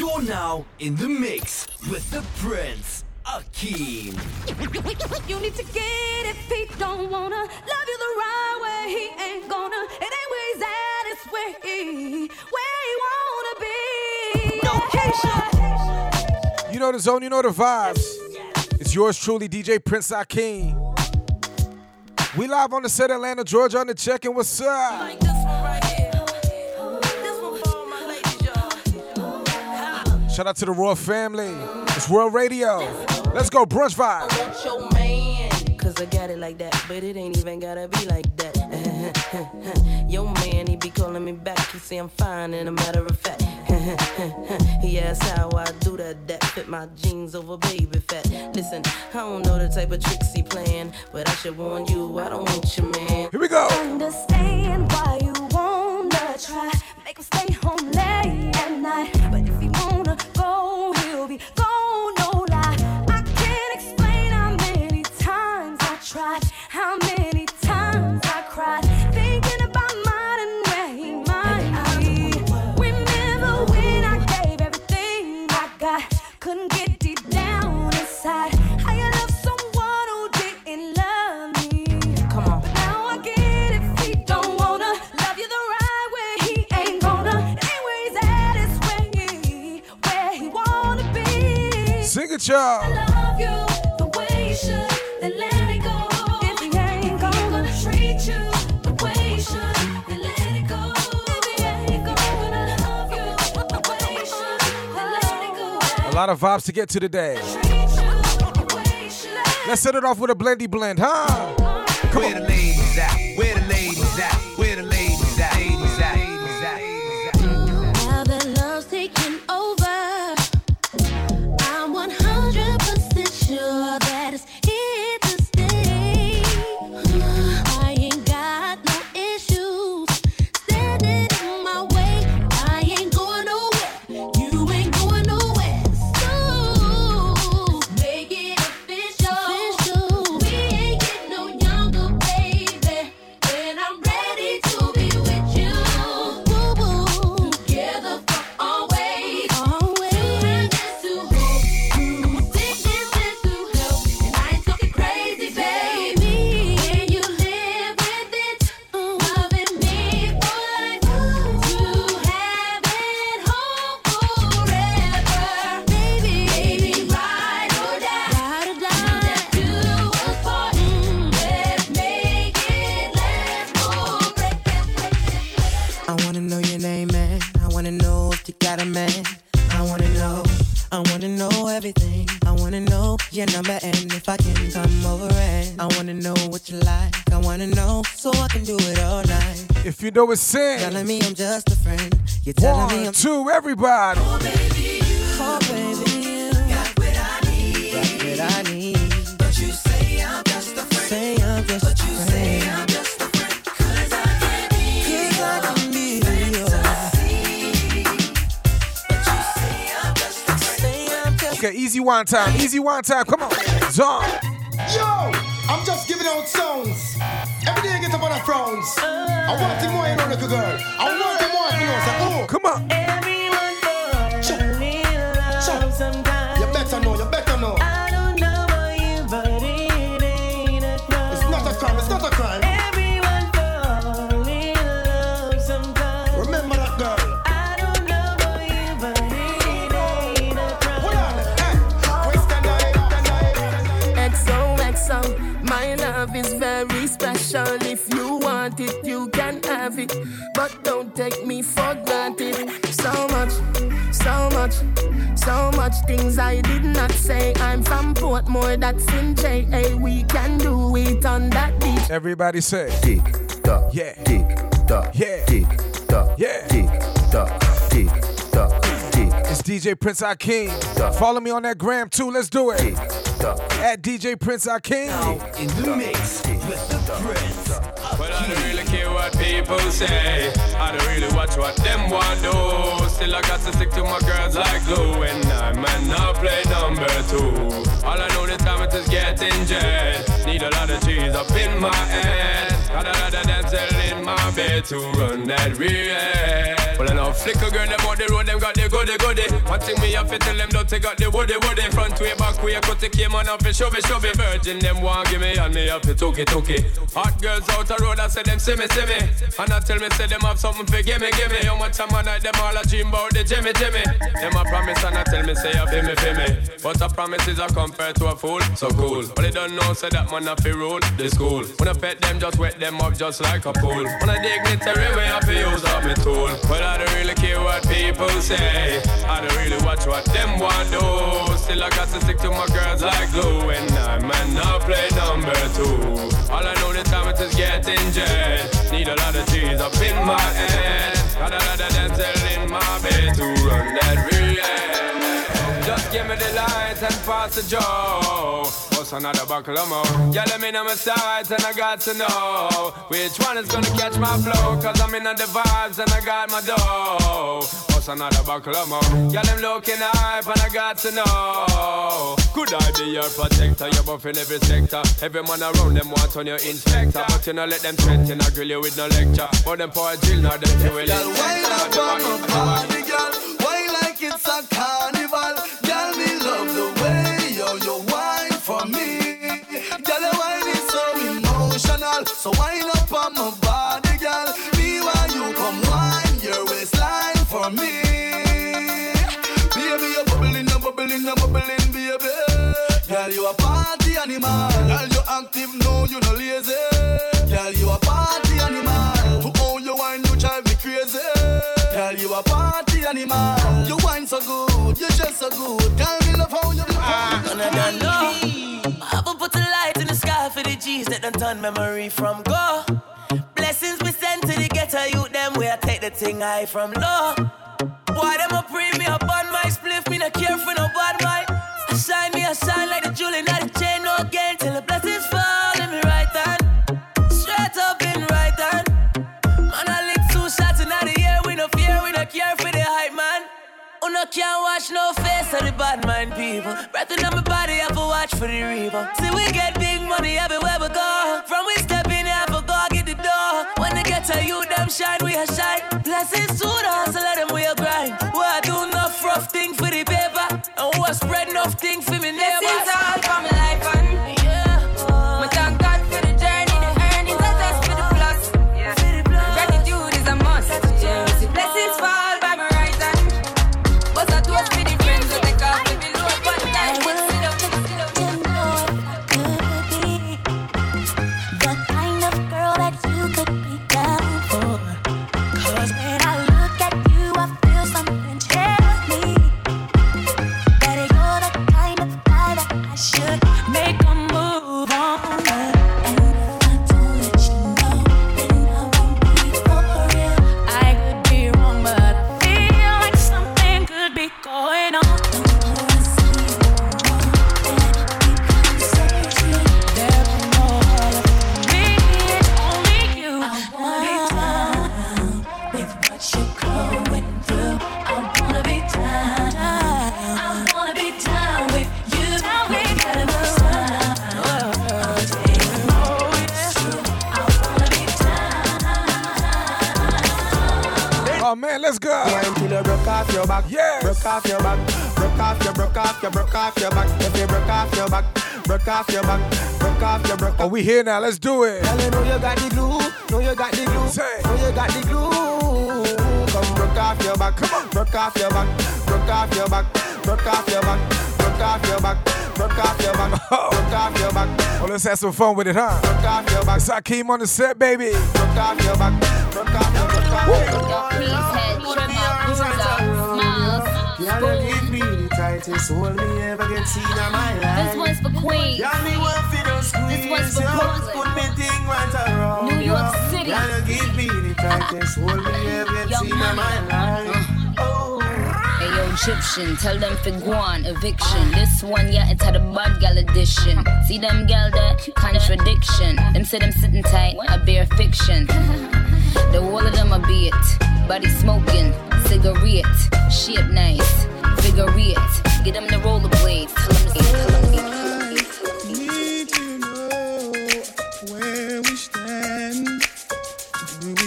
You're now in the mix with the Prince, Akeem. You need to get if he don't wanna love you the right way. He ain't gonna. It ain't where he's at, it's where he, where he wanna be. No Keisha. You know the zone, you know the vibes. It's yours truly, DJ Prince Akeem. We live on the set, Atlanta, Georgia, on the check and what's up? Shout out to the Royal family. It's World Radio. Let's go, brunch vibe. want your man. Cause I got it like that, but it ain't even gotta be like that. your man, he be calling me back. He say I'm fine, and a matter of fact. he asks how I do that. That fit my jeans over baby fat. Listen, I don't know the type of tricks he playing, but I should warn you, I don't want your man. Here we go. Understand why you wanna try. Make him stay home late it go. A lot of vibes to get to today. Treat you the way you should. Let's set it off with a blendy blend, huh? Where the you know it's sin. Telling me I'm just a friend. You're telling me One, I'm two, everybody. Oh baby, you got what I need. Got what I need. But you say I'm just a friend. Say I'm just a friend. Say I'm just a friend. Cause I can be. Cause I can be yours. But you say I'm just a friend. Say I'm just Okay, easy one time. Easy one time. Come on. Zone. Yo, I'm just giving out songs. Every day I get up on the frowns. I want it more, you know, little girl. I want it more, you know. Say, oh, Come things I did not say. I'm from Portmore, that's in JA. We can do it on that beach. Everybody say. Tick tock. Yeah. Tick tock. Yeah. Tick tock. Yeah. Tick tock. Tick tock. Tick It's DJ Prince Akeem. Duh. Follow me on that gram too. Let's do tick it. tock. At DJ Prince Akeem. In the mix with the Prince, What people say. I don't really watch what them want do. Still I got to stick to my girls like glue. And I might not play number two. All I know the time it is getting jet. Need a lot of cheese up in my head. Got a lot of dancing in my bed to run that real. Well, I know flicker girl, them on the road, them got the goody goody. One thing me have to tell them, don't take out the woody woody. Front way, back way, cut the came on off, show me, show me. Virgin, them want give me, and me have to took it. Hot girls out the road, I say them see me, see me. And I tell me, say them have something for give me, give me. How much time I night, them all a dream about the Jimmy, Jimmy. Them a promise, and I tell me, say, feel me, feel me. But a promise is a compared to a fool, so cool. But they don't know, say that man a fi rule the school. When I pet them, just wet them up just like a pool. When I dignitary, way I fi use up my tool. Well, I don't really care what people say. I don't really watch what them want do. Still, I got to stick to my girls like glue. And I man not play number two. All I know the time is getting jet. Need a lot of cheese up in my head. Got a lot of dental in my bed to run that real. Just give me the lights and pass the joe bust another buckle of more. Yeah, let me know my sides and I got to know which one is gonna catch my flow. Cause I'm in the vibes and I got my dough. Bust another buckle of more. Yeah, them looking hype and I got to know. Could I be your protector? You're buff in every sector. Every man around them want on your inspector. But you know, let them threaten, I grill you with no lecture. But them poor drill, not them fuel. Girl, why not on my body, girl? Why like it's a carnival? Girl, me love the way yo you wine for me. Girl, your wine is so emotional. So wine Girl, you a party animal. Girl, you active, no, you no lazy. Girl, you a party animal. To all you wine, you drive me crazy. Girl, you a party animal. You wine so good, you just so good. Girl, me love how you look. Ah. And I don't know. I will put a light in the sky for the G's that done turn memory from go. Blessings we send to the ghetto youth, them where I take the thing high from low. Boy, them a pre me up on my spliff, me not care for no bad no can't watch no face of the bad mind people. Breath on my body, I for watch for the river. See, we get big money everywhere we go. From we step in, I for go get the door. When they get to you, them shine, we a shine. Blessings to the hustle, let them we a grind. We a do enough rough thing for the paper. And we a spread enough thing for me neighbors. Down. Oh let's go. Wine till you broke off your back. Yes. Broke off your back. Broke off your, broke off your, broke off your back. If you broke off your back, broke off your back, broke off your, broke Oh, we here now. Let's do it. Girl, you know you got the glue. Know you got the glue. Say. Know you got the glue. Come broke off your back. Come on. Broke off your back. Broke off your back. Broke off your back. Broke off your back. Broke off your back. Broke off your back. Oh, let's have some fun with it, huh? Broke off your back. It's Akeem on the set, baby. Broke off your back. Broke off your broke off your back. Y'all give me the tightest hold me ever get seen in my life. This one's for Queens. Y'all me want fi don't squeeze This one's for. Brooklyn. Put me thing right around New York. City. Y'all give me the tightest hold me ever get seen in my life. Uh-huh. Oh. Ayo, Egyptian, tell them for guan, eviction. This one, yeah, it's had a bad gal edition. See them gal that contradiction. Them say them sitting tight, I bear fiction. The all of them a be it. Body smoking, cigarette, shit nice, figure. Get them the rollerblades, tell them to see, tell them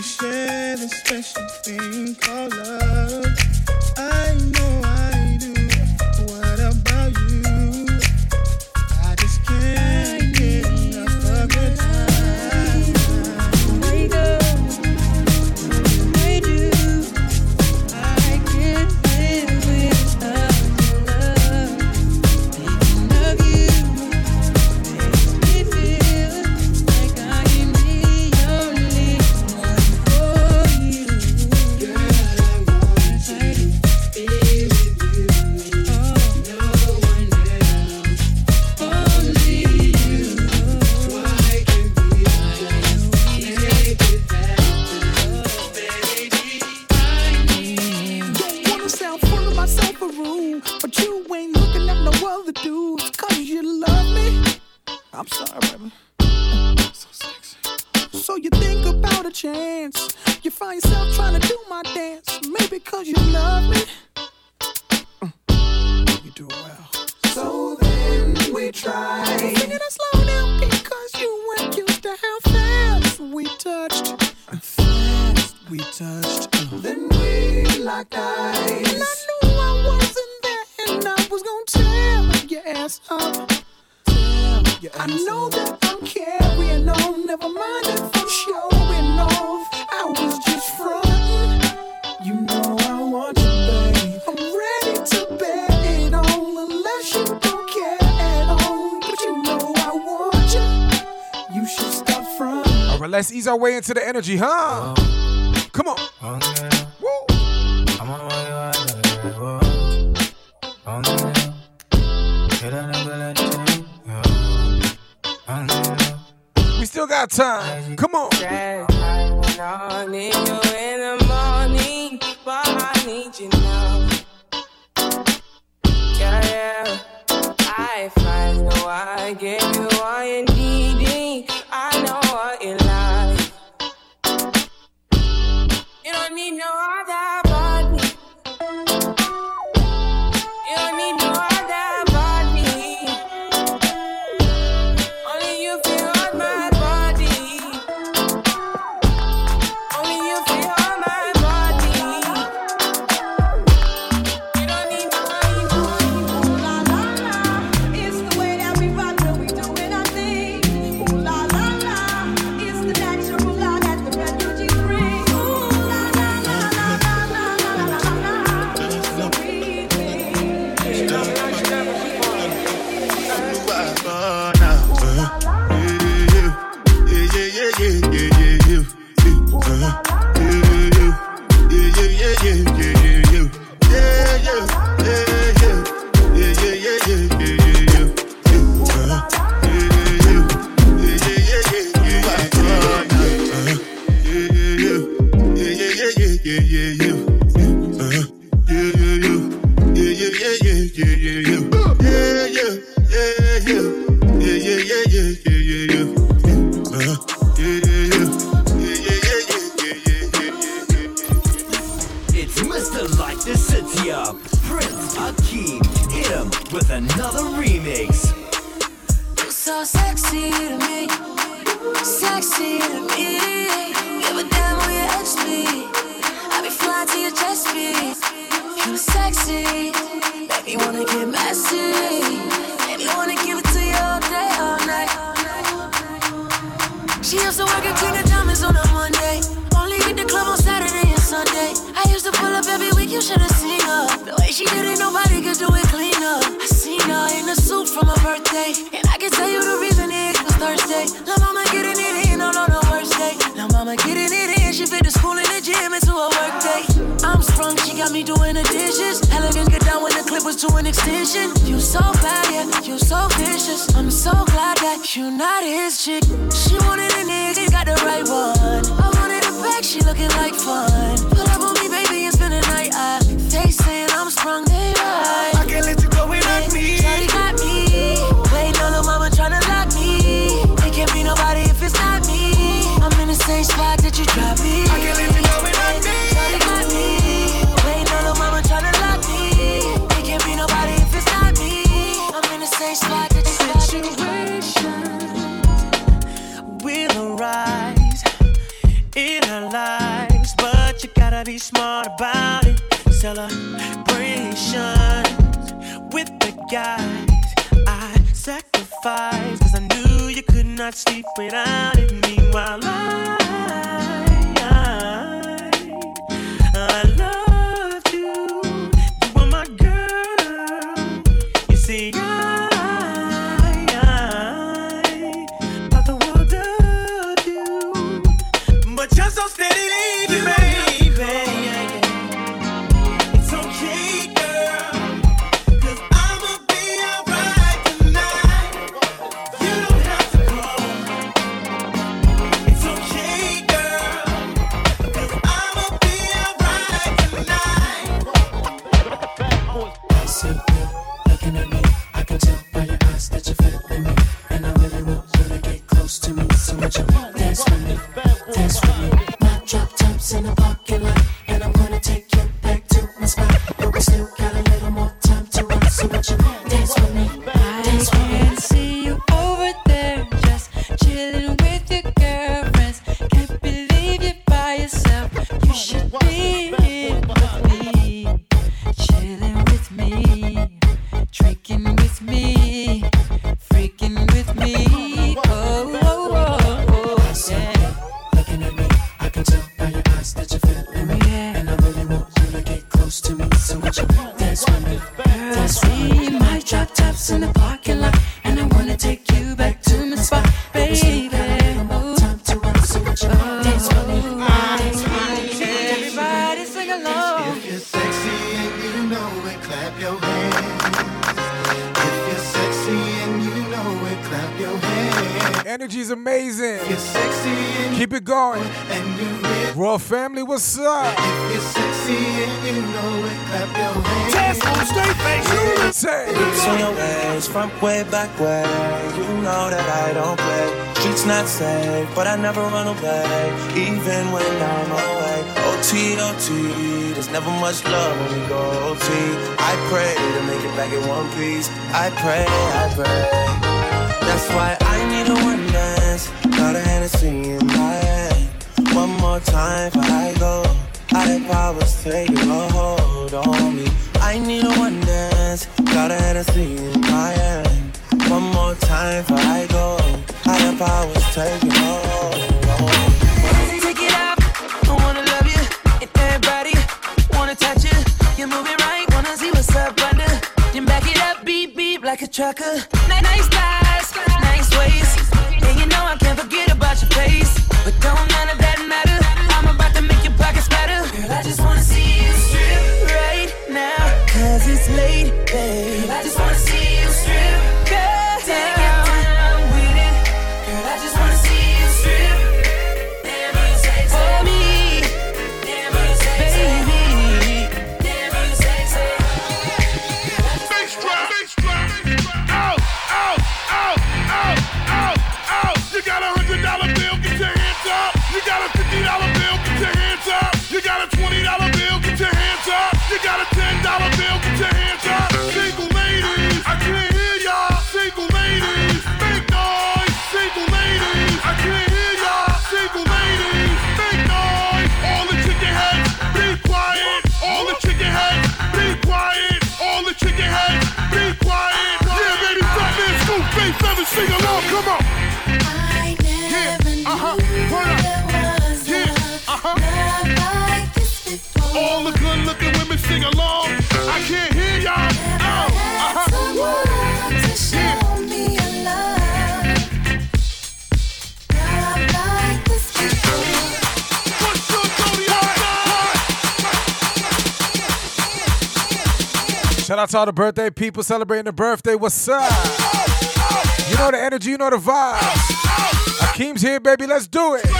Share the special thing called love. We touched. Then we locked eyes. And I knew I wasn't there, and I was gonna tear your ass up. I know that I'm carrying on. Never mind if I'm showing off. I was just frontin'. You know I want you, babe. I'm ready to bet it on, unless you don't care at all. But you know I want you. You should stop frontin'. All right, let's ease our way into the energy, huh? Uh-huh. Come on. We still got time. Come on. To an extension. You so bad, yeah, you so vicious. I'm so glad that you not his chick. She wanted a nigga, got the right one. I wanted a back, she looking like fun. Pull up on me, baby, and spend the night. I, they saying I'm sprung, they right. I can't let you go without me. Shawty got me. Waiting on the mama tryna lock me. It can't be nobody if it's not me. I'm in the same spot that you dropped me. Celebrations with the guys I sacrificed, cause I knew you could not sleep without it. Meanwhile, I, Way back where you know that I don't play. Streets not safe, but I never run away, even when I'm away. OT, OT, there's never much love when we go OT. I pray to make it back in one piece. I pray, I pray. That's why I need a one dance. Got a Hennessy in my hand. One more time before I go. I had powers taking a hold on me. I need a one dance. Got a Hennessy in my hand time for I go. Take it off. I wanna love you. And everybody wanna touch you. You're right. Wanna see what's up under. Then back it up. Beep beep like a trucker. Nice, nice to all the birthday people celebrating the birthday. What's up? You know the energy, you know the vibe. Akeem's here, baby. Let's do it.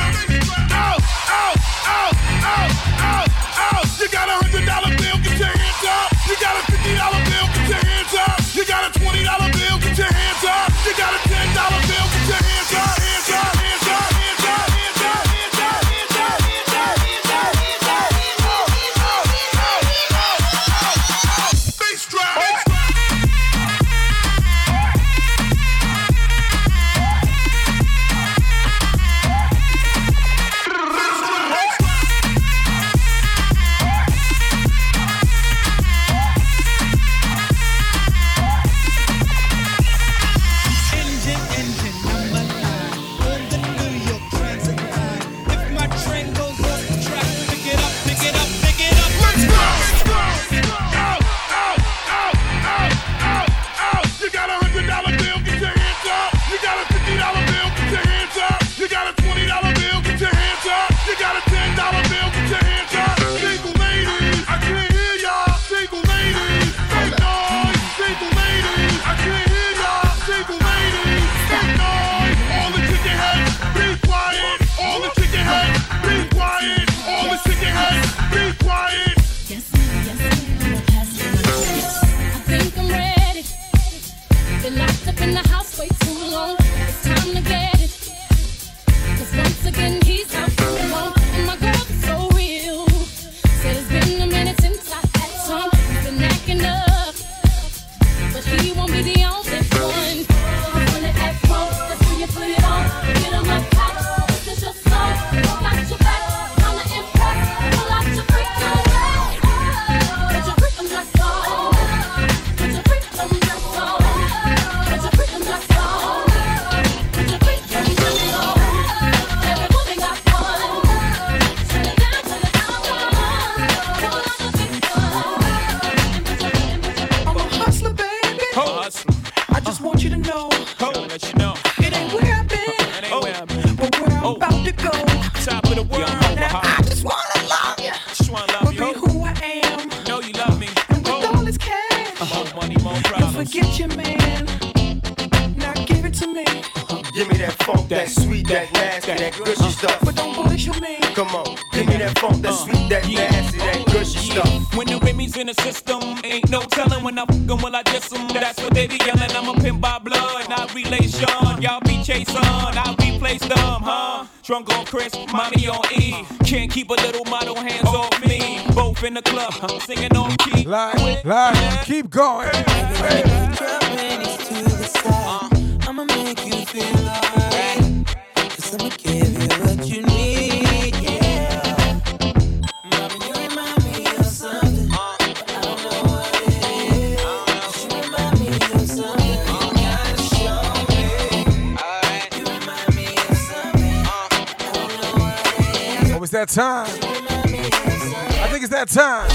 time. I think it's that time.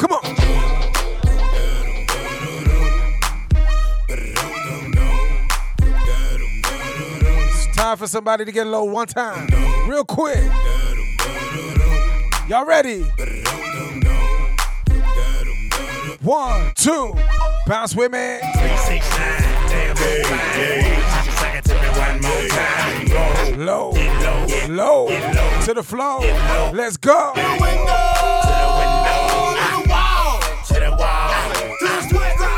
Come on. It's time for somebody to get low one time. Real quick. Y'all ready? One, two, bounce with me. Three, six, nine, damn, Low, low, low, to the floor. Let's go. To the window, to the wall, to the wall.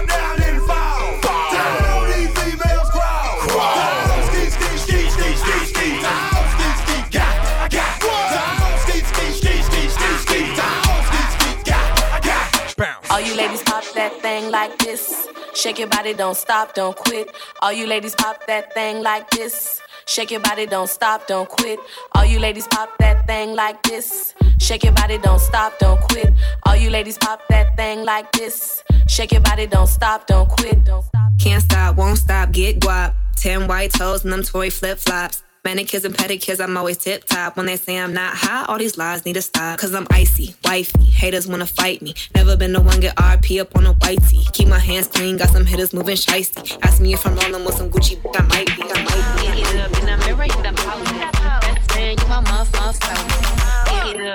Down and fall. These females crawl. Got, I got. Got, I got. Bounce. All you ladies pop that thing like this. Shake your body, don't stop, don't quit. All you ladies pop that thing like this. Shake your body, don't stop, don't quit. All you ladies pop that thing like this. Shake your body, don't stop, don't quit. All you ladies pop that thing like this. Shake your body, don't stop, don't quit. Don't stop. Can't stop, won't stop, get guap. Ten white toes and them toy flip flops. Manicures and pedicures, I'm always tip top. When they say I'm not high, all these lies need to stop. Cause I'm icy, wifey. Haters wanna fight me. Never been the one get RP up on a whitey. Keep my hands clean, got some hitters moving shisty. Ask me if I'm rolling with some Gucci, I might be. I might be. In the mirror, you.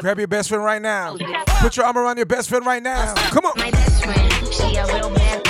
Grab your best friend right now. Put your arm around your best friend right now. Come on. My best friend, she a real man.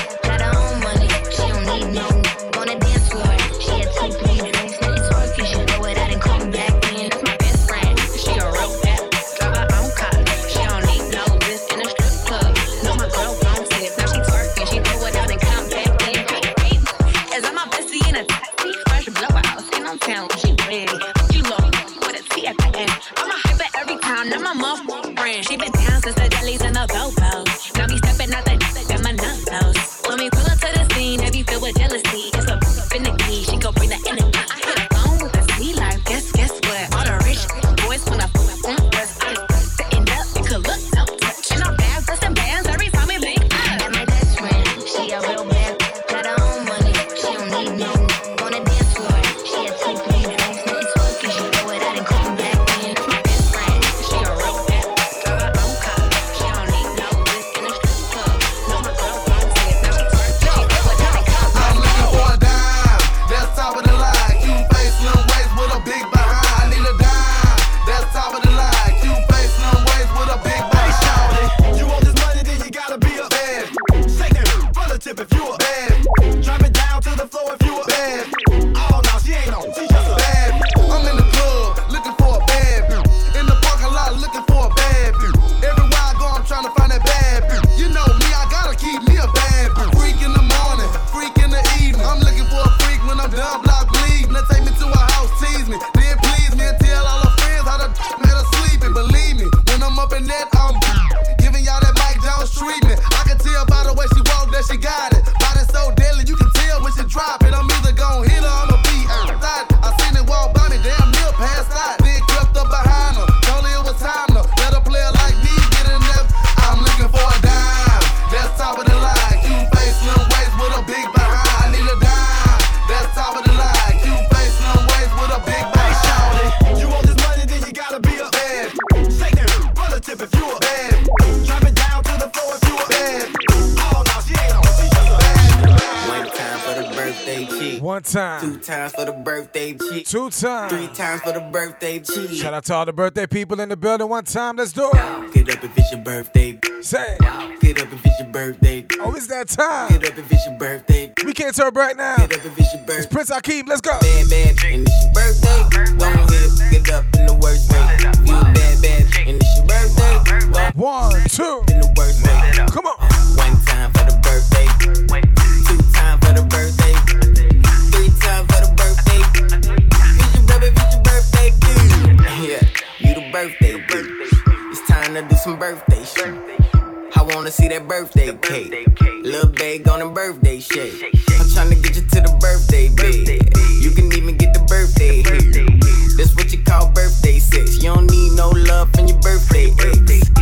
Two times. Three times for the birthday cheek. Shout out to all the birthday people in the building. One time, let's do it. Get up if it's your birthday. Say. Get up if it's your birthday. Oh, it's that time. Get up if it's your birthday. We can't turn back now. Get up if it's your birthday. It's Prince Akeem. Let's go. Bad, bad, and it's your birthday. Go ahead, get up in the worst way. You bad, bad, and it's your birthday. One, two. in the worst way. Come on. Some birthday shit. I wanna see that birthday cake. Little bag on the birthday shake. I'm tryna get you to the birthday bed. You can even get the birthday here. That's what you call birthday sex. You don't need no love from your birthday ex.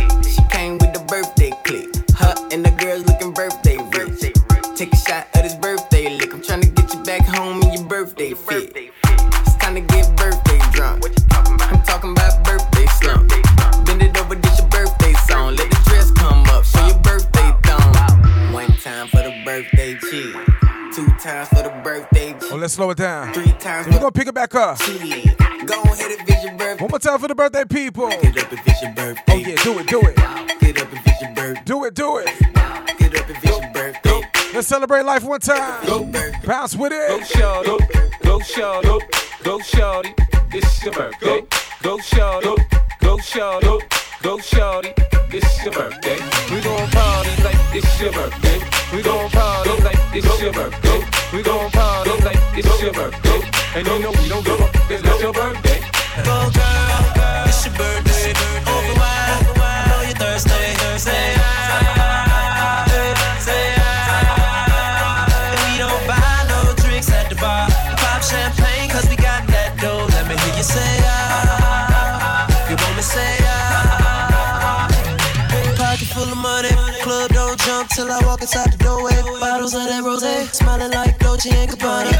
Let's slow it down. Three times We're gonna pick it back up. Go ahead if it's your birthday. One more time for the birthday people. Get up if it's your birthday. Oh yeah, do it, do it. Get up if it's your birthday. Do it, do it. Get up if it's your birthday. Let's celebrate life one time. Bounce with it. Go it. shorty, go shorty, go shorty, it's your birthday. Go shorty, go shorty, go shorty, it's your birthday. We gon' party like it's your birthday. We gon' party like it's your birthday. We gon' party like it's your birthday. And you know we don't give up, it's not your birthday. Go girl, it's your birthday. Over wine, I know you're thirsty. Say ah, say ah. We don't buy no drinks at the bar. Pop champagne 'cause we got that dough. Let me hear you say ah. You want me say ah. Pocket full of money, club don't jump till I walk inside the doorway. Bottles of that rose, smiling like Dolce and Gabbana.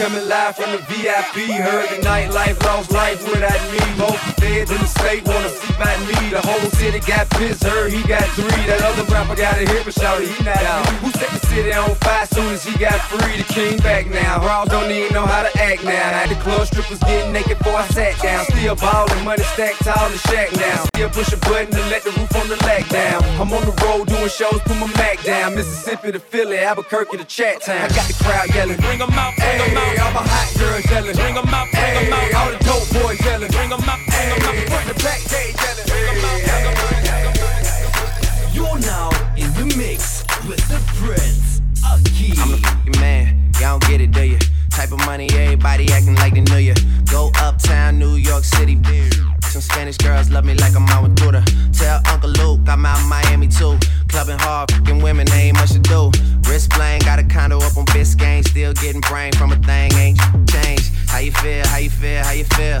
Coming live from the VIP. Heard the nightlife, lost life without me. Most feds in the state wanna see by me. The whole city got pissed, heard he got three. That other rapper got a hit, but shout he not out. Who set the city on fire soon as he got free? The king back now. Raw don't even know how to act now. Had the club strippers getting naked before I sat down. Still ballin', money stacked tall in the shack now. Still push a button to let the roof on the lack down. I'm on the road doing shows, put my Mac down. Mississippi to Philly, Albuquerque to Chat Town. I got the crowd yelling. Bring 'em out, bring 'em Hey, out. All my hot girls yelling. Bring 'em out, bring 'em Hey, out. all the dope boys yelling. Bring 'em out, bring 'em out. Hey, the back day yelling. You're now in the mix with the Prince Akeem. I'm the fucking man. Y'all don't get it, do you? Type of money, everybody acting like they knew you. Go uptown, New York City, bitch. Some Spanish girls love me like I'm Duda. Tell Uncle Luke I'm out Miami too. Clubbing hard, fucking women, ain't much to do. Wrist bling, got a condo up on Biscayne. Still getting brain from a thing, ain't changed. How you feel, how you feel, how you feel?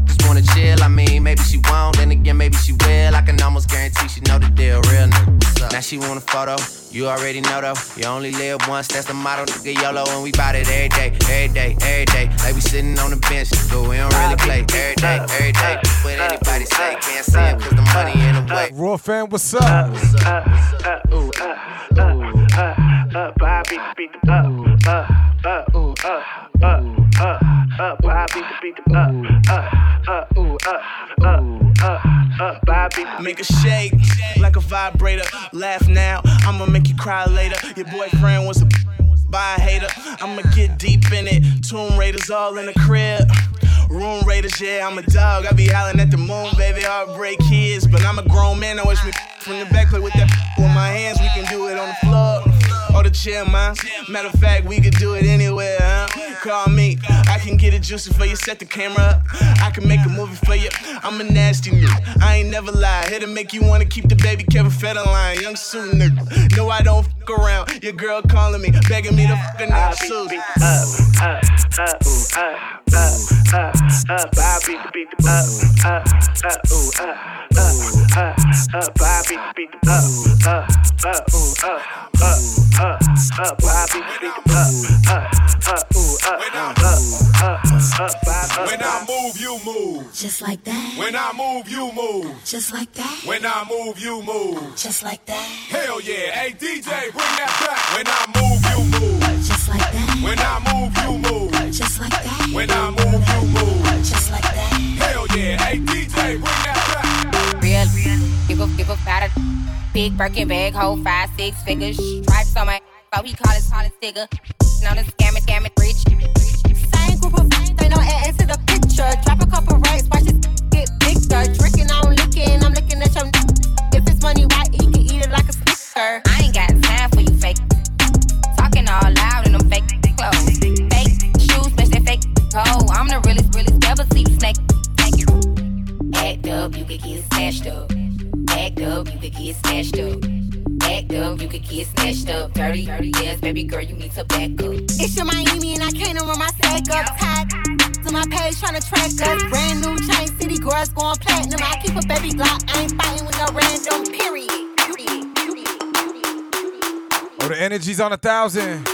wanna chill. I mean, maybe she won't, then again, maybe she will. I can almost guarantee she know the deal. Real nigga. What's up? Now she want a photo. You already know though. You only live once, that's the motto. Nigga YOLO, and we bout it every day, every day, every day. Like we sitting on the bench, but we don't really play. Every day, every day. What anybody say, can't see it cause the money in the way. Raw fan, what's up? uh, uh, ooh, uh, uh, uh, uh, Bobby, beat the up, uh, uh, ooh, uh, uh, uh, uh, Bobby, beat the up, uh, uh, ooh, uh, uh, uh, uh, Bobby. Make a shake like a vibrator. Laugh now, I'ma make you cry later. Your boyfriend was a by a hater. I'ma get deep in it. Tomb Raiders all in the crib. Room Raiders, yeah, I'm a dog. I be howling at the moon, baby. Heartbreak kids, but I'm a grown man. I wish me from the back play with that with my hands. We can do it on the floor or the chair, man. Matter of fact, we could do it anywhere, huh? Call me, I can get it juicy for you. Set the camera up, I can make a movie for you. I'm a nasty nigga, I ain't never lie. Here to make you wanna keep the baby Kevin Federline. Young soon nigga, no, I don't fuck around. Your girl calling me, begging me to fuck her now. So, Up, up, ooh, up, up, up, up, Bobby, beat the up, up, up, ooh, up, up, up, up, Bobby, beat the up, up, up, ooh, up, up, up, up, Bobby, beat the up, up, up, ooh, up, up, up, up. When I move, you move. Just like that. When I move, you move. Just like that. When I move, you move. Just like that. Hell yeah. Hey, DJ, bring that. When I move, you move. Just like that. When I move, you move. Just like that. When I move, you move. Just like that. Hell yeah. Hey, DJ, bring that back. Real, give a, give a fat a big Birkin bag, hold five, six figures. Stripes on my, so he call his call it sticker. Now the scam it, scam it, rich. Same group of friends, they don't add into the picture. Drop a couple racks, watch this get bigger. Drinking, I'm licking, I'm looking at your n- If it's money right, he can eat it like a snicker. I ain't got time for you fake. All loud in them fake clothes. Fake shoes, match that fake hoe. I'm the realest, realest, never sleep snake. Thank you. Act up, you could get snatched up. Act up, you could get snatched up. Act up, you could get snatched up. Dirty, dirty ass, baby girl, you need to back up. It's your Miami and I can't run my stack up. Tied to my page trying to track us. Brand new chain city girls going platinum. I keep a baby Glock. I ain't fighting with no random period. The energy's on a thousand.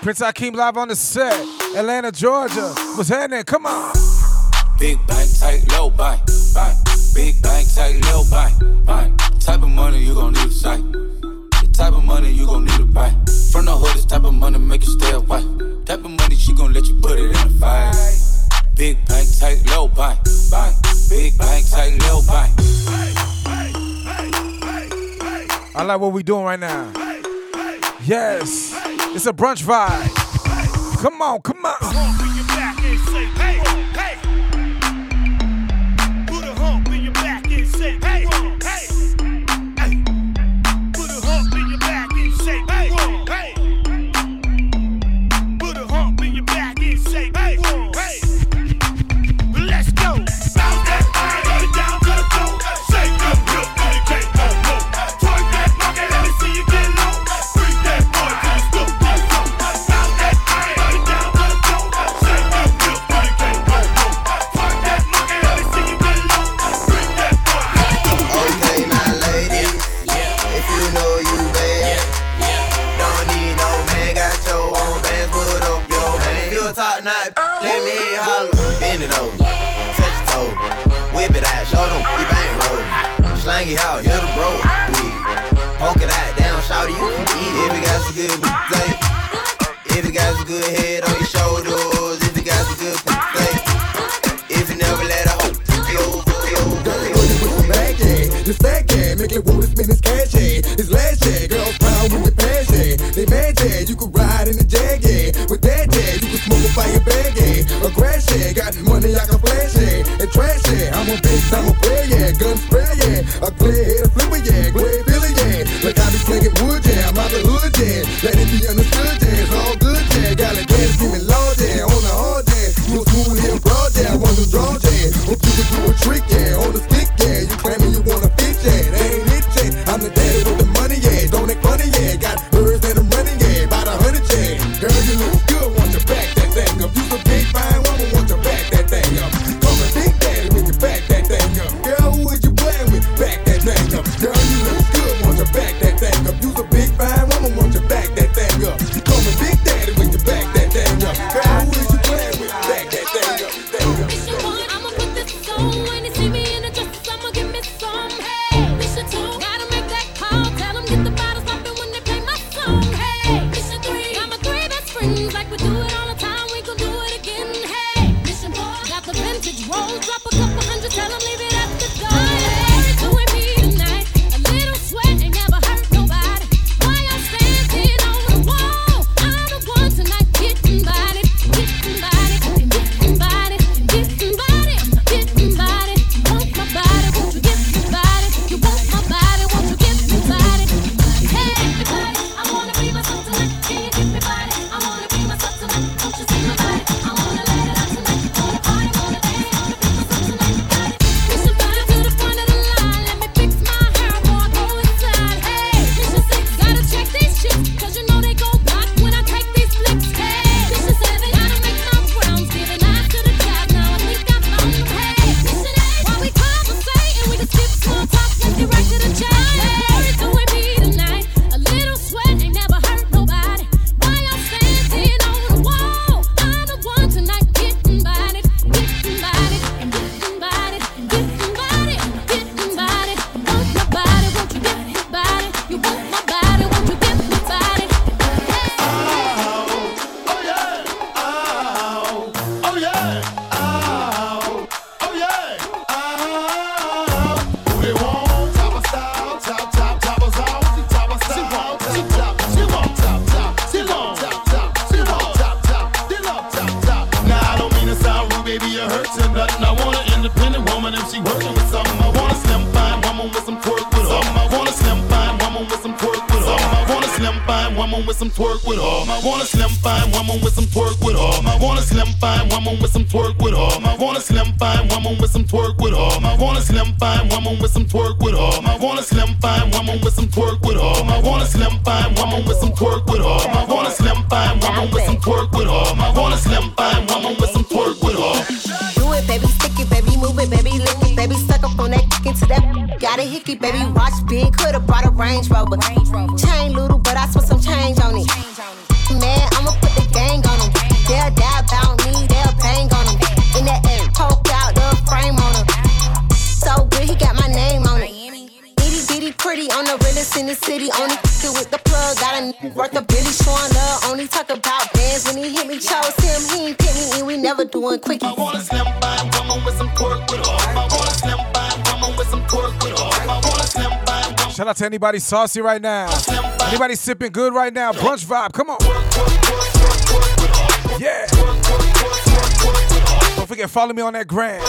Prince Akeem live on the set. Atlanta, Georgia. What's happening? Come on. Big bank, tight, low bank. Big bank, tight, low bank. Type of money you gon' need a sight. The type of money you gon' need to buy. From the hood, this type of money make you stay away. Type of money she gon' let you put it in the fight. Big bank, tight, low bank, bank. Big bank, tight, low bank. I like what we doing right now. Yes, it's a brunch vibe. Come on, come on. Out, show them you a bro. Poke it out, down, shout you can eat. If you got some good thing, if you got some good head on your shoulders, if you got some good thing, if you never let a hoe yo, yo, yeah. This bag, yeah. Make it wanna spend his cash, yeah. Last, yeah. Girls proud with the yeah. They mad, yeah. You could ride in the jag. Trash, yeah. twerk with her. I want a slim fine woman with some twerk with her. I want a slim fine woman with some twerk with her. I want a slim fine woman with some twerk with her. I want a slim fine woman with some twerk with her. I want a slim fine woman with some twerk with her. I want a slim fine woman with some twerk with her. I want a slim fine woman with some twerk with her. I want a slim fine woman with some twerk with her. Do it, baby, stick it, baby, move it, baby, lick it, baby, suck up on that, into that. Got a hickey, baby, watch big, coulda brought a Range Rover. Range Rover Shout out to anybody saucy right now. Anybody sipping good right now? Brunch vibe. Come on. Yeah. Don't forget, follow me on that gram.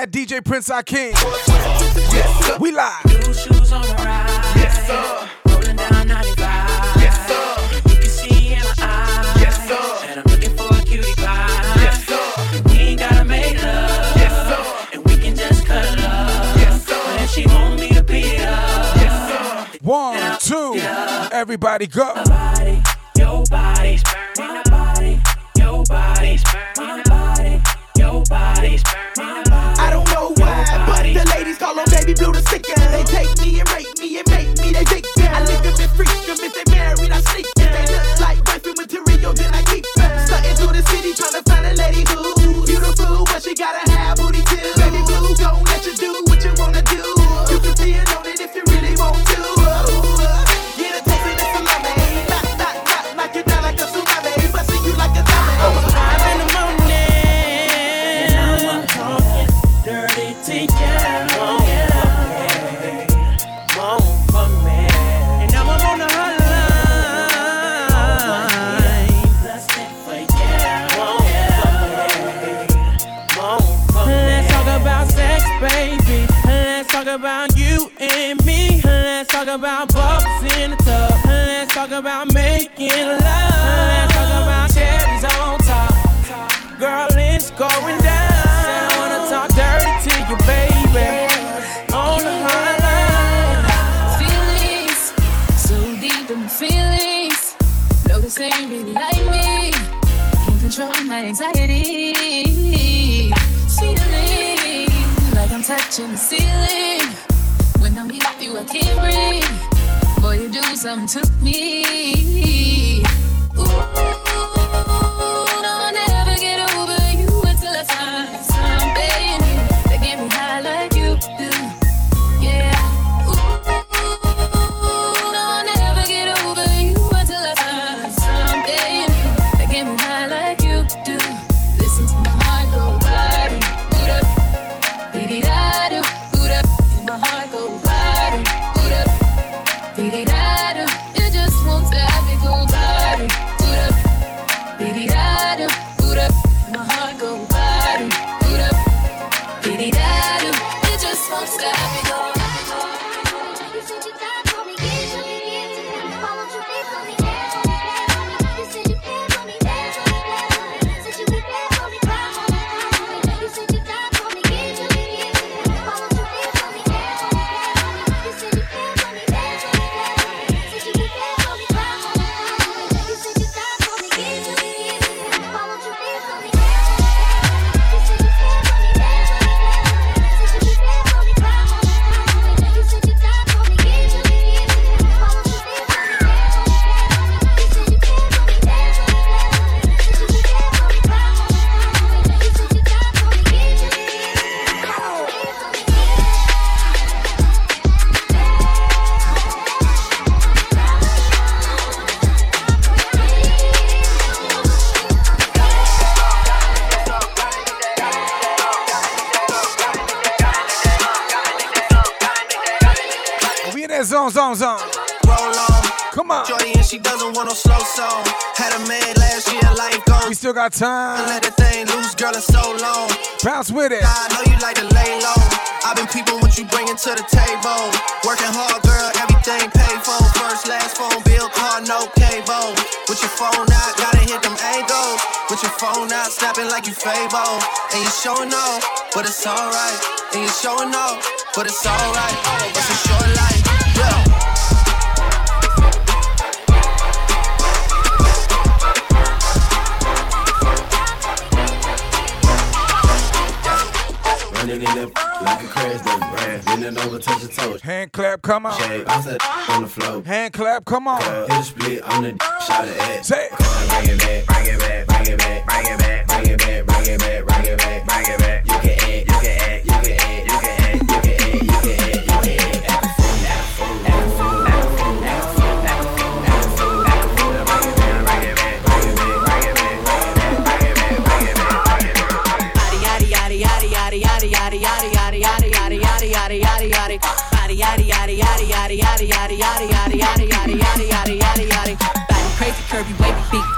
At DJ Prince Akeem. Yes. We live. New shoes on the ride. Yes, sir. Everybody go. My body, your body's burning. My body, your body's burning. My body, your body's burning. I don't know why, but the ladies call on Baby Blue the sicker. They take me and goes. We still time. Let the thing loose, girl, it's so long. Bounce with it. I know you like to lay low. I've been peeping what you bringing to the table. Working hard, girl, everything paid for. First, last phone bill, car, no cable. With your phone out, gotta hit them angles. With your phone out, snapping like you Fable. And you showing off, but it's alright. And you showing off, but it's alright. It's a short life, yeah. Running in the like a crash brand. Bending over, touch the toes. Hand clap, come on. Shake, I said on the floor. Hand clap, come on. Hit a split on the shot of ass. Say. Bring it back, bring it back, bring it back, bring it back, bring it back, bring it back, bring it back, bring it back. You can add, you can add, you can add, yada yada yada yada yada yada yada yada. Body crazy, curvy, wavy, big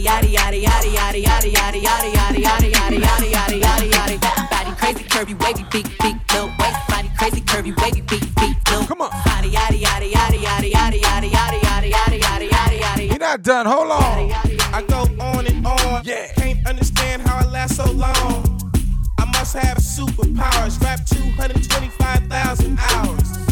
yaddy. Body yaddy yaddy yaddy yaddy yaddy yaddy yaddy yaddy yaddy yaddy yaddy yaddy yaddy yaddy. Body crazy curvy wavy big big little waist. Body crazy curvy wavy big big little. Come on. Body yaddy yaddy yaddy yaddy yaddy yaddy yaddy yaddy yaddy yaddy yaddy yaddy. You're not done. Hold on. I go on and on. Yeah. Can't understand how I last so long. I must have superpowers. Rap 225,000 hours.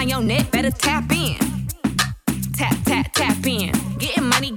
On your neck, better tap in. Tap, tap, tap in. Getting money,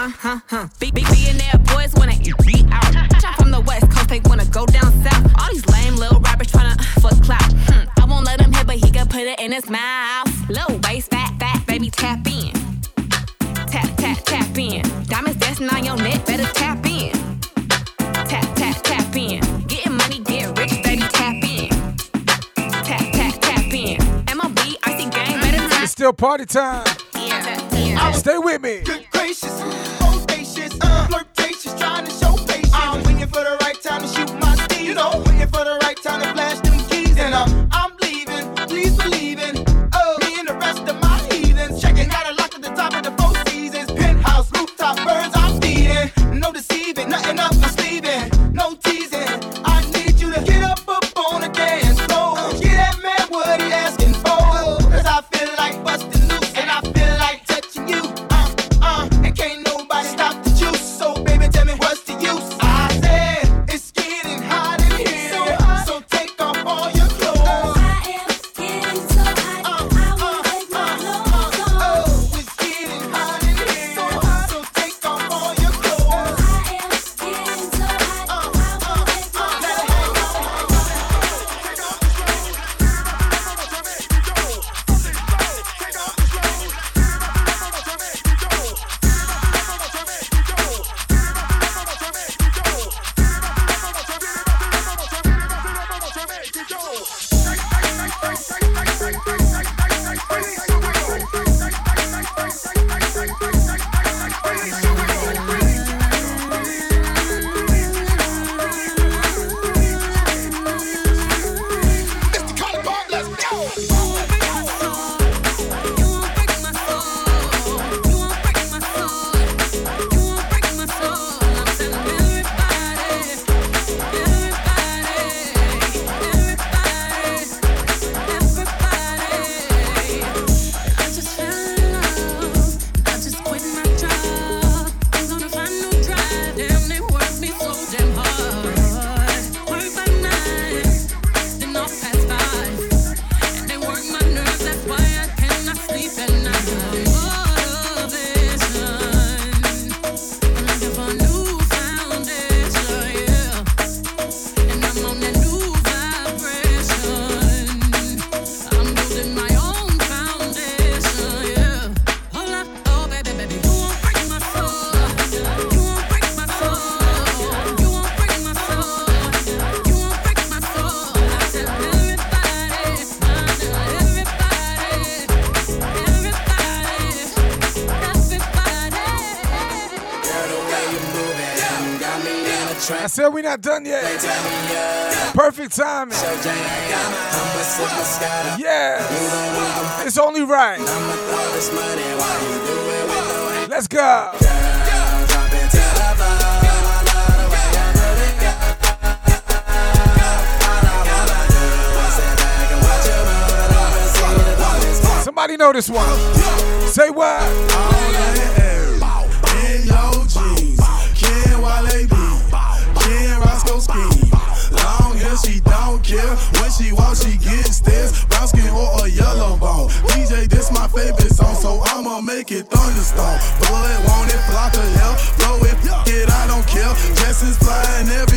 uh, huh, huh. Big, big, billionaire boys wanna eat me out. I'm from the west coast, they wanna go down south. All these lame little rappers tryna uh, fuck clout. Hmm. I won't let him hit, but he can put it in his mouth. Low waist, fat, fat, baby, tap in. Tap, tap, tap in. Diamonds dancing on your neck, better tap in. Tap, tap, tap in. Getting money, get rich, baby, tap in. Tap, tap, tap in. MLB, icy gang, better tap It's still party time. in. Stay with me. We not done yet. Perfect timing. Yeah. It's only right. Let's go. Somebody know this one. Say what? I'ma make it thunderstorm. Bullet, want it, flock of hell. Blow it, it, I don't care. Jessens flying everywhere.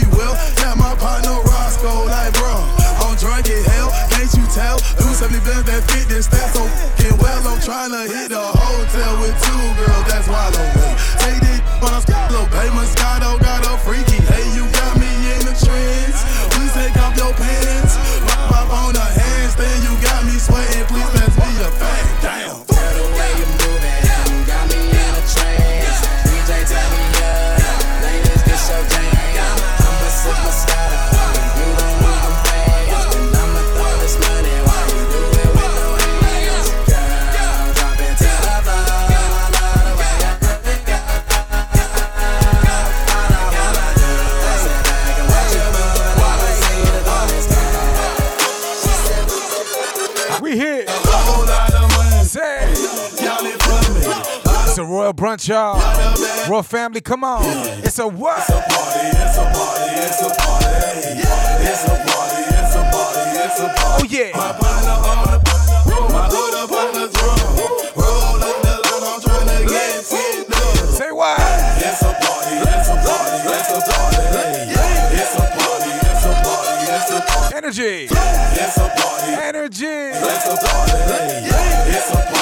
Brunch, y'all. Royal family, come on. It's a what? It's a party, it's a party, it's a party. It's a party, it's a party, it's a party. Oh yeah. My partner on the my hood up on the drum. Roll up the line, I'm trying to get it done. Say what? It's a party, it's a party, it's a party. It's a party, it's a party, it's a party. Energy. It's a party. Energy. It's a party. It's a party,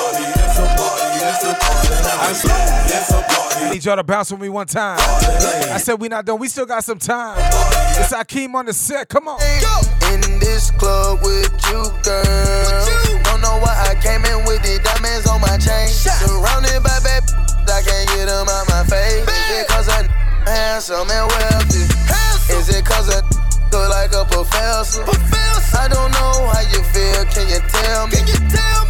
I said, it's a party. Need y'all to bounce with me one time. I said we not done. We still got some time. It's Akeem on the set. Come on. In this club with you, girl. Don't know why I came in with the diamonds on my chain. Surrounded by bad, I can't get them out my face. Is it cause I handsome and wealthy? Is it cause I look like a professor? I don't know how you feel, can you tell me?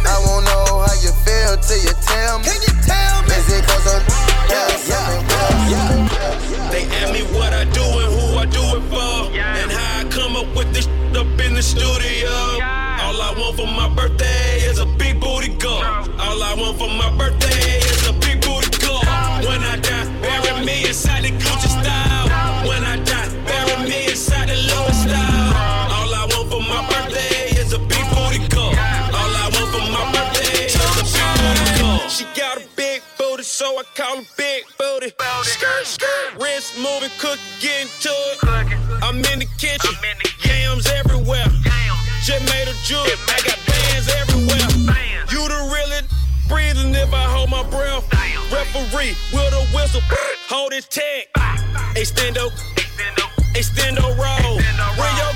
I won't know how you feel till you tell me. Can you tell me? Is it cause I'm handsome and wealthy? They ask me what I do and who I do it for, and how I come up with this up in the studio. All I want for my birthday so I call her big booty. Skirt, skirt, wrist moving, cook, get into it. I'm in the kitchen, in the yams everywhere. Just made a jewel, I got bands everywhere. You the really breathing if I hold my breath. Referee with a whistle, hold his tag. Extendo, extendo. Roll. When your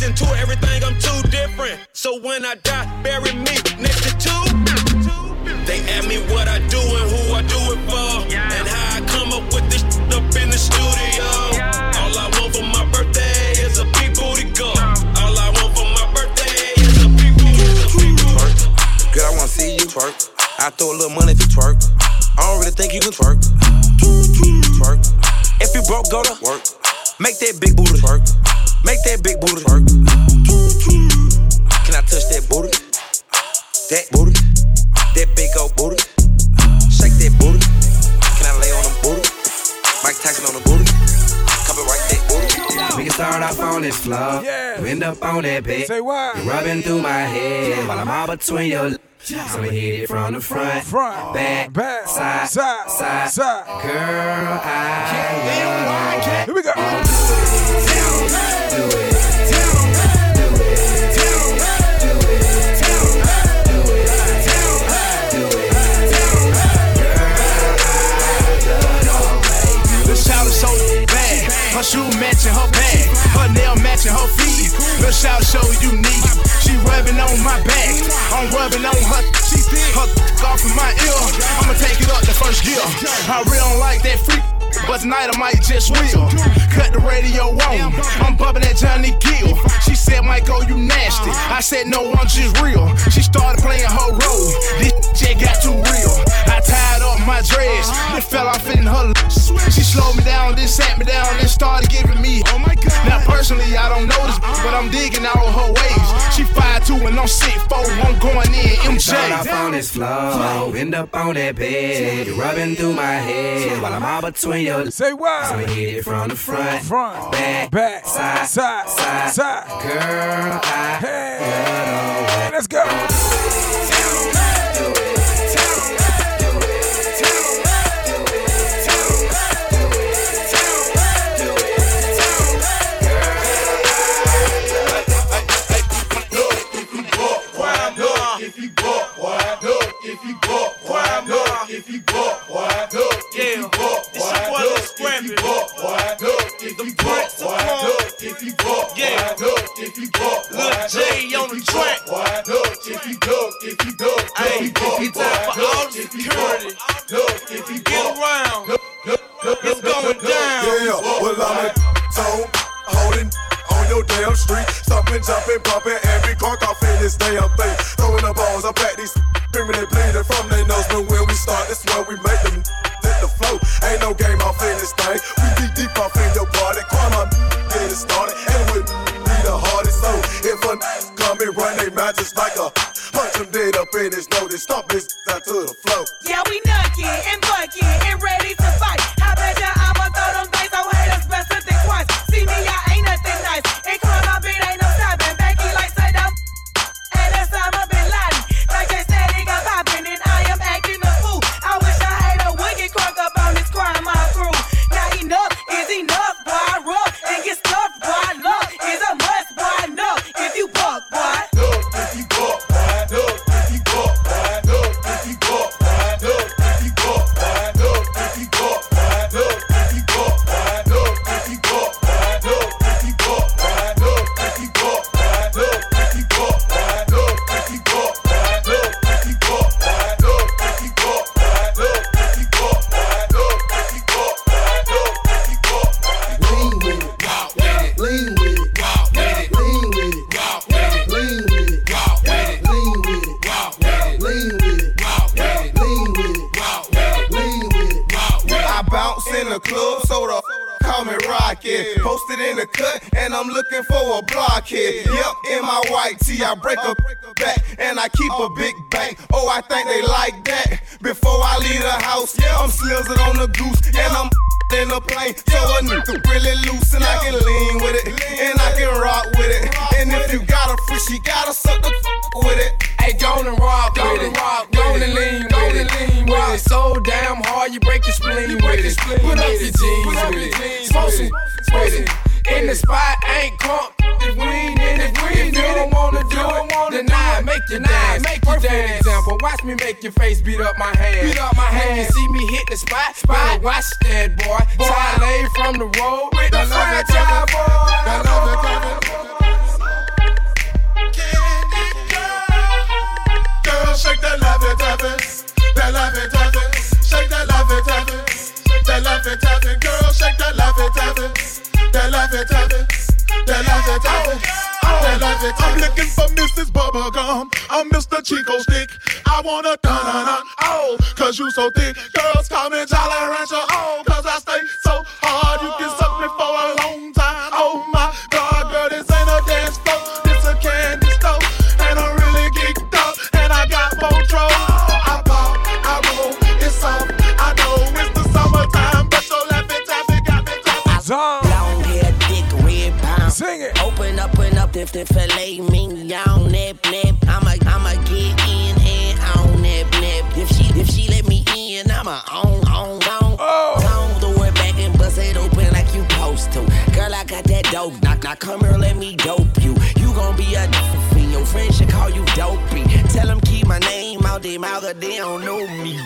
my religion, to everything, I'm too different. So when I die, bury me next to two. They ask me what I do and who I do it for, and how I come up with this up in the studio. All I want for my birthday is a big booty girl. All I want for my birthday is a big booty girl. Girl, I wanna see you twerk. I throw a little money if you twerk. I don't really think you can twerk. Twerk. If you broke, go to work. Make that big booty twerk. Make that big booty twerk. Can I touch that booty? That booty. That big old booty. Shake that booty. Can I lay on the booty? Mike Tyson on the booty. Cover right that booty. We can start off on this floor. Yeah. End up on that bed. Say what? You're rubbing through my head while I'm all between your. So we hit it from the front, front back, back, side, side, side, side. Girl, I can't. Here we go. Do it. Do it. Shoe matching her bag feet. The shout show unique. She rubbing on my back. I'm rubbing on her. She her off in my ear. I'ma take it up the first gear. I really don't like that freak. But tonight I might just will. Cut the radio on. I'm bumping that Johnny Gill. She said, Michael, you nasty. I said, no, I'm just real. She started playing her role. This shit got too real. I tied up my dress. It fell off in her lips. She slowed me down, then sat me down, then started giving me. Oh my god. Now, personally, I don't know this, but I'm digging all her ways. She 5'2 and I'm 6'4. I'm going in, MJ. Start off on this floor, end up on that bed. You're rubbing through my head while I'm all between your Say what? So hit it from the front, front, back, back, side, side, side, side. Girl, I hey, let's go. The club, so the call me Rocket. Posted in the cut, and I'm looking for a blockhead. Yep, in my white tee, I break a back, and I keep a big bank. Oh, I think they like that. Before I leave the house, Yeah I'm slizzing on the goose, and I'm in the plane. So a nigga really loose, and I can lean with it, and I can rock with it. And if you got a free, she gotta suck the with it. Hey, go and rock with it. rock Go and lean with it. lean with Rock it. so damn hard you break your spleen with it. Put up your jeans with it. Smoke with it. In the spot, ain't crunk. If we ain't in it, if you don't wanna do it, then I make you dance. Make you dance. Example, watch me make your face beat up my hand. Beat up my hand. You see me hit the spot, spot. Watch that boy. Charlie from the road with the franchise boy. Girl, shake that lovey dovey, that lovey dovey, shake that lovey dovey, that lovey dovey. Girl, shake that lovey dovey, that lovey dovey, that lovey dovey. That lovey I'm looking for Mrs. Bubblegum. I'm Mr. Chico Stick. I wanna dun dun dun. Oh, cause you so thick. Girls call me Jolly Rancher. Oh, cause I stay up and up if the filet mignon, nip, nip. I'ma, I'ma get in and on, nip, nip. If she, if she let me in, I'ma on, on, on. Oh. On, throw it back and bust it open like you supposed to. Girl, I got that dope. Knock, knock, come here, let me dope you. You gon' be a fiend. Your friends should call you dopey. Tell them keep my name out their mouth, 'cause they don't know me.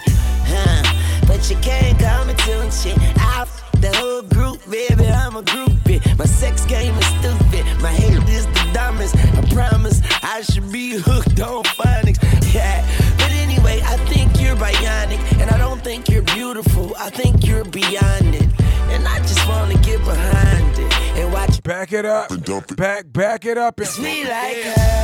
Huh. But you can't call me to shit. I the whole group, baby, I'm a groupie. My sex game is stupid. My diamonds. I promise I should be hooked on phonics. Yeah. But anyway, I think you're bionic. And I don't think you're beautiful. I think you're beyond it. And I just wanna get behind it and watch. Back it up. Back, back it up. It's me like her.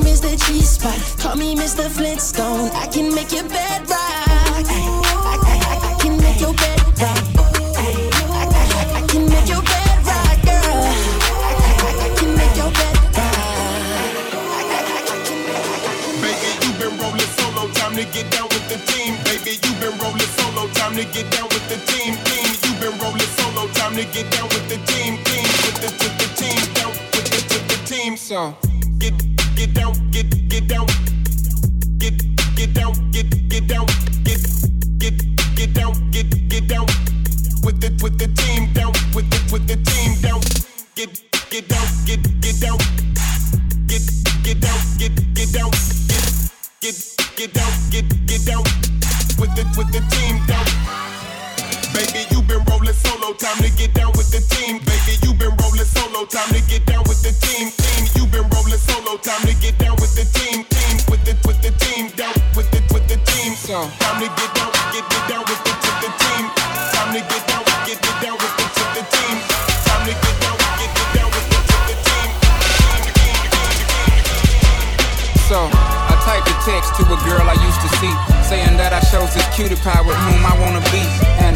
the G spot. Call me Mr. Flintstone. I can make your bed rock. I, I, I, I can make your bed rock. I, can make your bed rock, girl. I, can make your bed Baby, you been rolling solo, time to get down with the team. Baby, you been rolling solo, time to get down with the team. Team, you been rolling solo, time to get down with the team. Team, with the, with the team, down with the, with the team. So get get down, get get down, get get down, get get down, get get get down, get get down. With the with the team down, with the with the team down. Get get down, get get down, get get down, get get down, get get get down, get get down. With the with the team down. Baby, you been rolling solo, time to get down time to get down with the team. Team, with the with the team down, with the with the team. So time to get down, get get down with the with the team. Time to get down, get get down with the with the team. Time to get down, get get down with the with the team. So I typed a text to a girl I used to see, saying that I chose this cutie pie with whom I wanna be. And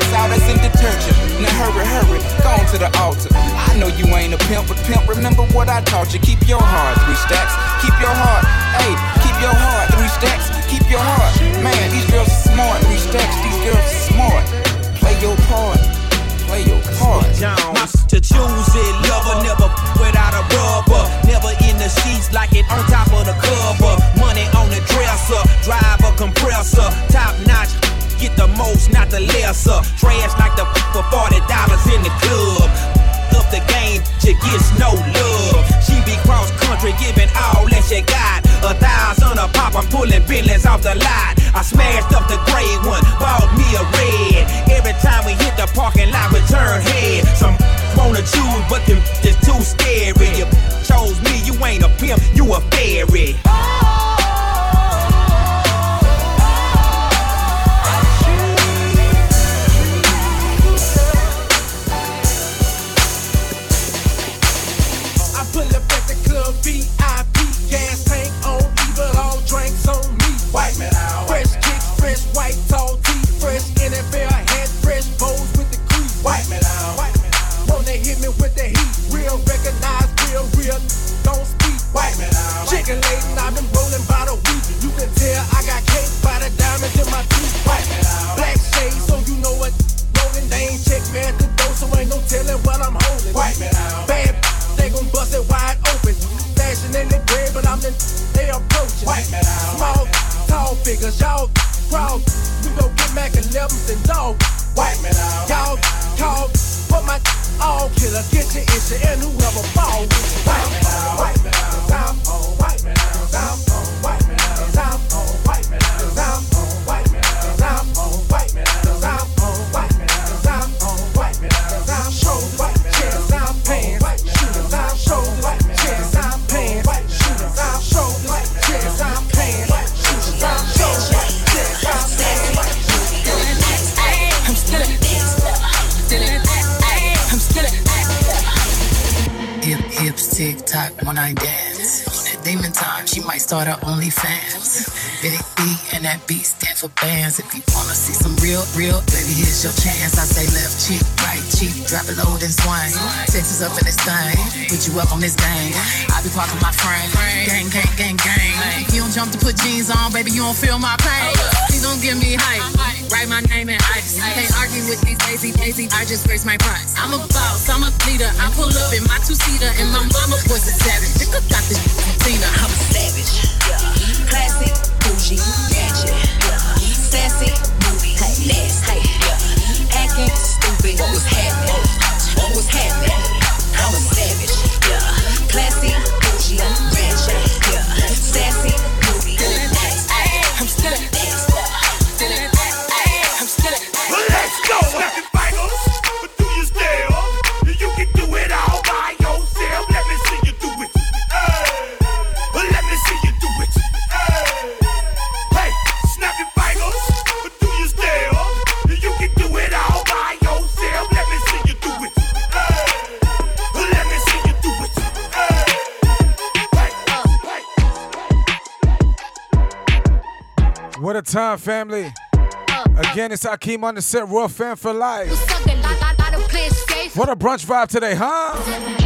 out as in detergent. Now hurry, hurry, go on to the altar. I know you ain't a pimp, but pimp, remember what I taught you. Keep your heart, three stacks. Keep your heart, hey, keep your heart, three stacks. Keep your heart, man. These girls are smart, three stacks. These girls are smart. Play your part, play your part. Not to choose it, lover, never without a rubber. Never in the sheets like it on top of the cover. Money on the dresser, drive a compressor, top notch. Get the most, not the lesser. Trash like the f- for forty dollars in the club. Up the game, she gets no love. She be cross country, giving all that she got. A thousand a pop, I'm pulling billions off the lot. I smashed up the gray one, bought me a red. Every time we hit the parking lot, we turn head. Some wanna choose, but them just too scary. You chose me, you ain't a pimp, you a fairy. Up in this thing, put you up on this gang. I be parking my frame, gang, gang, gang, gang. You don't jump to put jeans on, baby, you don't feel my pain. Please don't give me hype. Write my name in ice. Can't argue with these lazy, lazy. I just raise my price. I'm a boss, I'm a leader. I pull up in my two seater, and my mama was a savage. Nigga got this Tina. I'm a savage. Classic, bougie, ratchet, yeah. sassy, moody, nasty, yeah. acting stupid. What was happening? Family. Again, it's Akeem on the set, Royal Fan for Life. What a brunch vibe today, huh?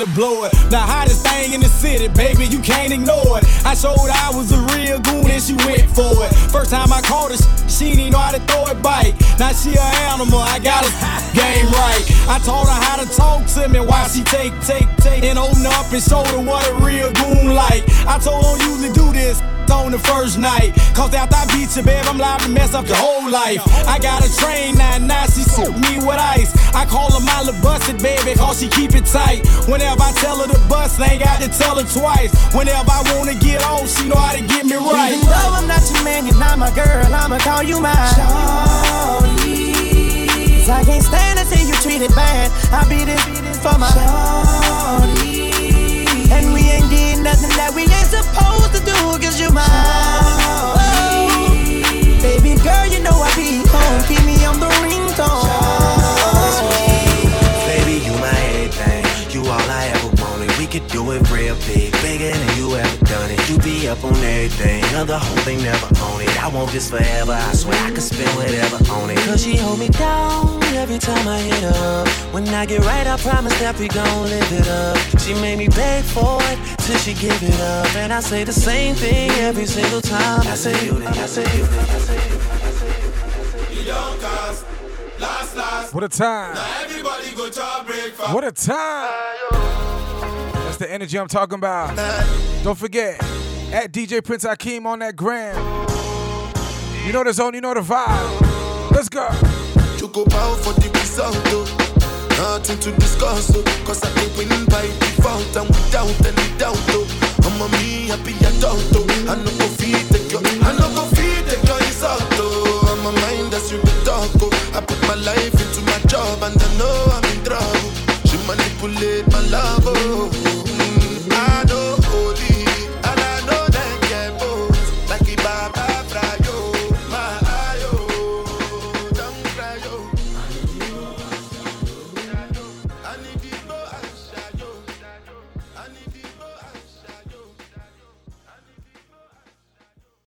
Her blow it. The hottest thing in the city, baby, you can't ignore it. I showed I was a real goon and she went for it. First time I caught her, she didn't know how to throw it bite. Now she an animal, I got her game right. I taught her how to talk to me while she take, take, take, and open up and show her what a real goon like. I told her usually do this on the first night. Cause after I beat you, babe, I'm liable to mess up your whole life. I got a train now, now she suit me with ice. I call her my little busted baby, cause she keep it tight. Whenever I tell her to bust, I ain't got to tell her twice. Whenever I wanna get on, she know how to get me right. Even though I'm not your man, you're not my girl, I'ma call you my shorty. Cause I can't stand to see you treated bad. I be this for my shorty. And we ain't did nothing that we ain't supposed cause you my shorty. Baby girl, you know I be home, keep up on everything, other whole thing never own it. I want this forever. I swear I could spend whatever on it. Cause she hold me down every time I hit her. When I get right, I promise that we gon' live it up. She made me beg for it till she give it up, and I say the same thing every single time. I say you, I say you, I say you. You don't cost. Last, last. What a time. Now everybody go to breakfast. What a time. That's the energy I'm talking about. Don't forget, at DJ Prince Akeem on that gram. You know the zone, you know the vibe. Let's go. Go for the result, though. Nothing to discuss, though. Cause I can win by default and without any doubt, though. I'm a me though. I go feed I go feed though. I'm a mind that's oh. I put my life into my job and I know I'm in trouble. She manipulate my love, oh.